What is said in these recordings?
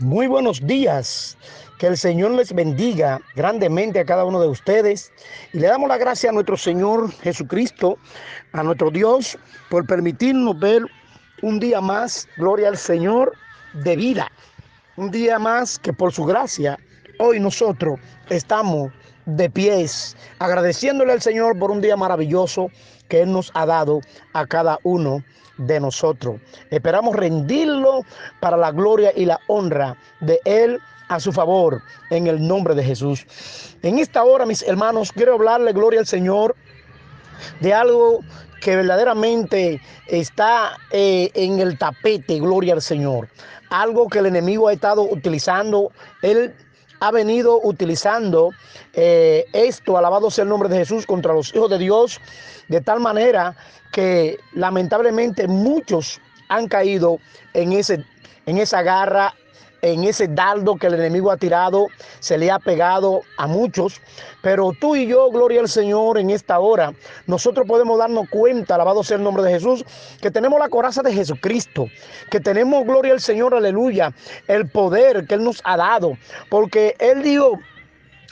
Muy buenos días. Que el Señor les bendiga grandemente a cada uno de ustedes. Y le damos la gracia a nuestro Señor Jesucristo, a nuestro Dios, por permitirnos ver un día más, gloria al Señor, de vida. Un día más que por su gracia, hoy nosotros estamos de pies, agradeciéndole al Señor por un día maravilloso que Él nos ha dado a cada uno de nosotros. Esperamos rendirlo para la gloria y la honra de Él a su favor en el nombre de Jesús. En esta hora, mis hermanos, quiero hablarle gloria al Señor de algo que verdaderamente está eh, en el tapete, gloria al Señor. Algo que el enemigo ha estado utilizando. Él ha venido utilizando eh, esto, alabado sea el nombre de Jesús, contra los hijos de Dios, de tal manera que lamentablemente muchos han caído en, ese, en esa garra en ese dardo que el enemigo ha tirado, se le ha pegado a muchos. Pero tú y yo, gloria al Señor, en esta hora, nosotros podemos darnos cuenta, alabado sea el nombre de Jesús, que tenemos la coraza de Jesucristo, que tenemos, gloria al Señor, aleluya, el poder que Él nos ha dado. Porque Él dijo,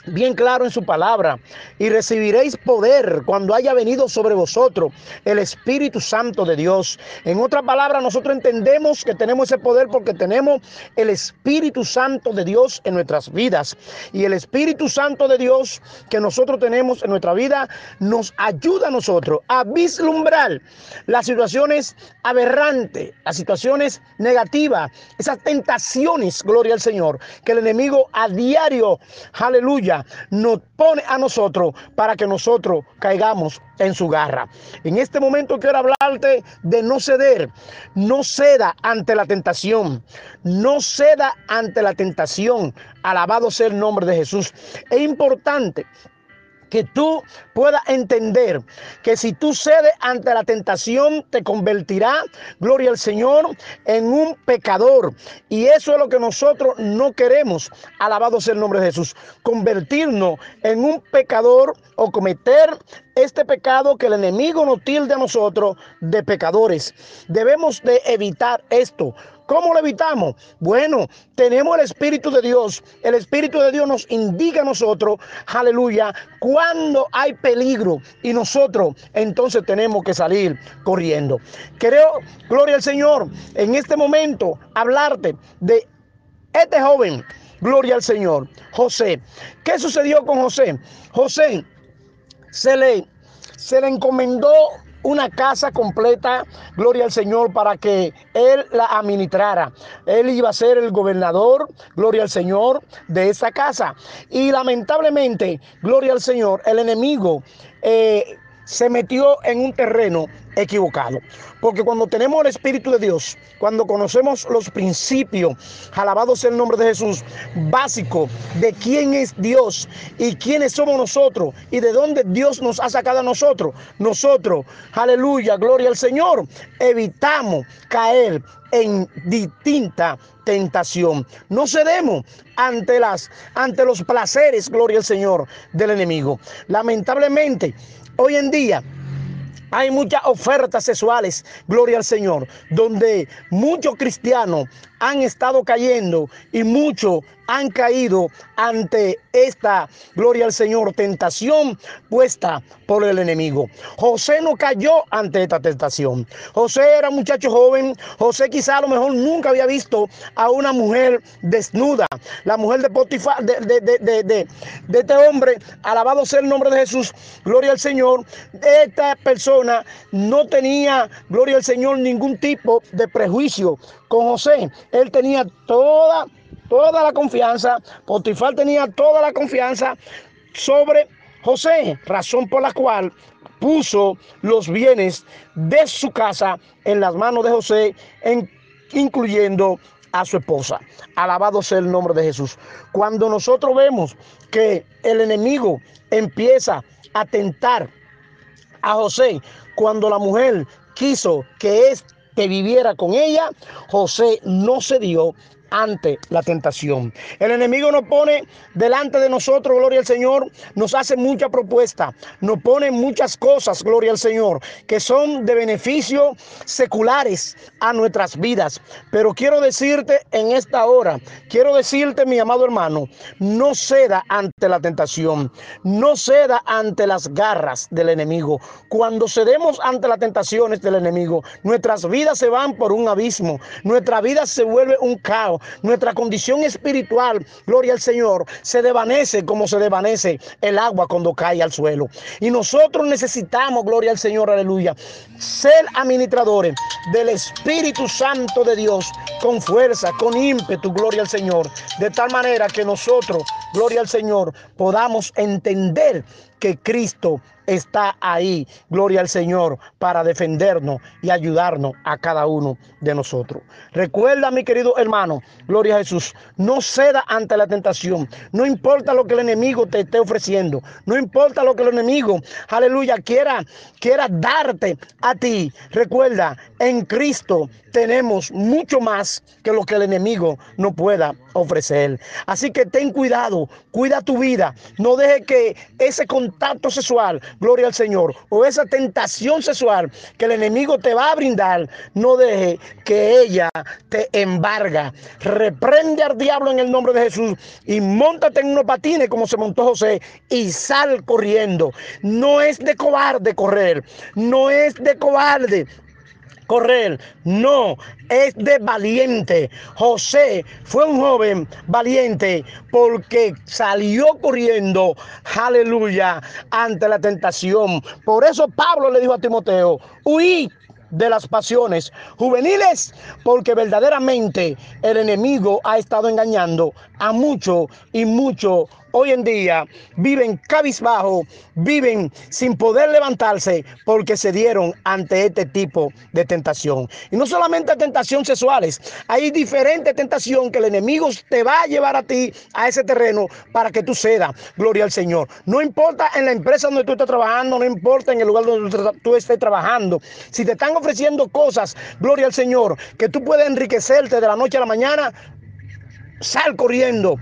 bien claro en su palabra, y recibiréis poder cuando haya venido sobre vosotros el Espíritu Santo de Dios. En otra palabra, nosotros entendemos que tenemos ese poder porque tenemos el Espíritu Santo de Dios en nuestras vidas. Y el Espíritu Santo de Dios que nosotros tenemos en nuestra vida nos ayuda a nosotros a vislumbrar las situaciones aberrantes, las situaciones negativas, esas tentaciones, gloria al Señor, que el enemigo a diario, aleluya, nos pone a nosotros para que nosotros caigamos en su garra. En este momento quiero hablarte de no ceder. No ceda ante la tentación. No ceda ante la tentación. Alabado sea el nombre de Jesús. Es importante que tú puedas entender que si tú cedes ante la tentación, te convertirá, gloria al Señor, en un pecador. Y eso es lo que nosotros no queremos, alabado sea el nombre de Jesús, convertirnos en un pecador o cometer este pecado que el enemigo nos tilde a nosotros de pecadores. Debemos de evitar esto. ¿Cómo lo evitamos? Bueno, tenemos el Espíritu de Dios. El Espíritu de Dios nos indica a nosotros, aleluya, cuando hay peligro y nosotros entonces tenemos que salir corriendo. Creo, gloria al Señor, en este momento hablarte de este joven, gloria al Señor, José. ¿Qué sucedió con José? José se le, se le encomendó una casa completa, gloria al Señor, para que Él la administrara. Él iba a ser el gobernador, gloria al Señor, de esa casa. Y lamentablemente, gloria al Señor, el enemigo eh, se metió en un terreno equivocado. Porque cuando tenemos el Espíritu de Dios, cuando conocemos los principios, alabado sea el nombre de Jesús, básico de quién es Dios y quiénes somos nosotros y de dónde Dios nos ha sacado a nosotros, nosotros, aleluya, gloria al Señor, evitamos caer en distinta tentación. No cedemos ante las ante los placeres, gloria al Señor, del enemigo. Lamentablemente, hoy en día hay muchas ofertas sexuales, gloria al Señor, donde muchos cristianos han estado cayendo y muchos han caído ante esta, gloria al Señor, tentación puesta por el enemigo. José no cayó ante esta tentación. José era un muchacho joven. José quizá a lo mejor nunca había visto a una mujer desnuda. La mujer de Potifar, de, de, de, de, este hombre, alabado sea el nombre de Jesús, gloria al Señor. Esta persona no tenía, gloria al Señor, ningún tipo de prejuicio con José. Él tenía toda, toda la confianza, Potifar tenía toda la confianza sobre José, razón por la cual puso los bienes de su casa en las manos de José, incluyendo a su esposa. Alabado sea el nombre de Jesús. Cuando nosotros vemos que el enemigo empieza a tentar a José, cuando la mujer quiso que este que viviera con ella, José no se dio ante la tentación. El enemigo nos pone delante de nosotros, gloria al Señor, nos hace mucha propuesta, nos pone muchas cosas, gloria al Señor, que son de beneficio seculares a nuestras vidas. Pero quiero decirte en esta hora, quiero decirte, mi amado hermano, no ceda ante la tentación, no ceda ante las garras del enemigo. Cuando cedemos ante las tentaciones del enemigo, nuestras vidas se van por un abismo, nuestra vida se vuelve un caos, nuestra condición espiritual, gloria al Señor, se desvanece como se desvanece el agua cuando cae al suelo. Y nosotros necesitamos, gloria al Señor, aleluya, ser administradores del Espíritu Santo de Dios con fuerza, con ímpetu, gloria al Señor, de tal manera que nosotros, gloria al Señor, podamos entender que Cristo está ahí, gloria al Señor, para defendernos y ayudarnos a cada uno de nosotros. Recuerda, mi querido hermano, gloria a Jesús, no ceda ante la tentación, no importa lo que el enemigo te esté ofreciendo, no importa lo que el enemigo, aleluya, quiera, quiera darte a ti. Recuerda, en Cristo tenemos mucho más que lo que el enemigo no pueda ofrecer. Así que ten cuidado, cuida tu vida, no deje que ese contacto sexual, gloria al Señor, o esa tentación sexual que el enemigo te va a brindar, no deje que ella te embarga. Reprende al diablo en el nombre de Jesús y montate en unos patines como se montó José y sal corriendo. No es de cobarde correr, no es de cobarde correr, no, es de valiente. José fue un joven valiente porque salió corriendo, aleluya, ante la tentación. Por eso Pablo le dijo a Timoteo, huí de las pasiones juveniles, porque verdaderamente el enemigo ha estado engañando a mucho y mucho hoy en día viven cabizbajo, viven sin poder levantarse porque se dieron ante este tipo de tentación. Y no solamente tentación sexuales, hay diferentes tentación que el enemigo te va a llevar a ti a ese terreno para que tú cedas. Gloria al Señor. No importa en la empresa donde tú estés trabajando, no importa en el lugar donde tú estés trabajando. Si te están ofreciendo cosas, gloria al Señor, que tú puedes enriquecerte de la noche a la mañana, sal corriendo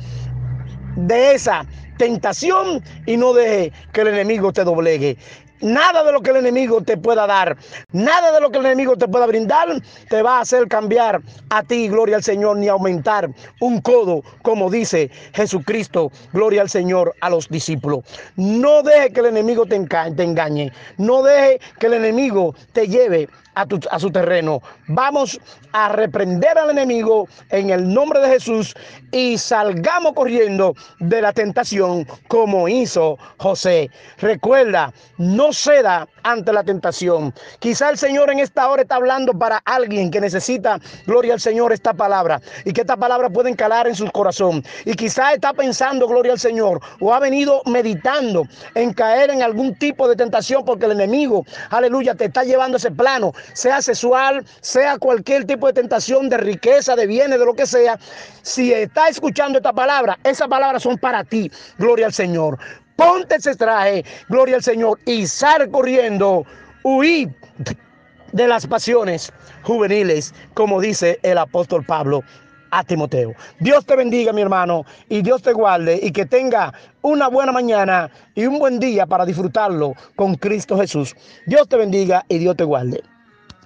de esa tentación y no deje que el enemigo te doblegue. Nada de lo que el enemigo te pueda dar, nada de lo que el enemigo te pueda brindar, te va a hacer cambiar a ti, gloria al Señor, ni aumentar un codo, como dice Jesucristo, gloria al Señor, a los discípulos. No deje que el enemigo te, engañe, no deje que el enemigo te lleve a, a, su terreno. Vamos a reprender al enemigo en el nombre de Jesús y salgamos corriendo de la tentación como hizo José. Recuerda, no ceda ante la tentación. Quizá el Señor en esta hora está hablando para alguien que necesita, gloria al Señor, esta palabra y que esta palabra puede calar en su corazón. Y quizá está pensando, gloria al Señor, o ha venido meditando en caer en algún tipo de tentación porque el enemigo, aleluya, te está llevando a ese plano, sea sexual, sea cualquier tipo de tentación de riqueza, de bienes, de lo que sea. Si está escuchando esta palabra, esas palabras son para ti, gloria al Señor. Ponte ese traje, gloria al Señor, y sal corriendo, huí de las pasiones juveniles, como dice el apóstol Pablo a Timoteo. Dios te bendiga, mi hermano, y Dios te guarde y que tenga una buena mañana y un buen día para disfrutarlo con Cristo Jesús. Dios te bendiga y Dios te guarde.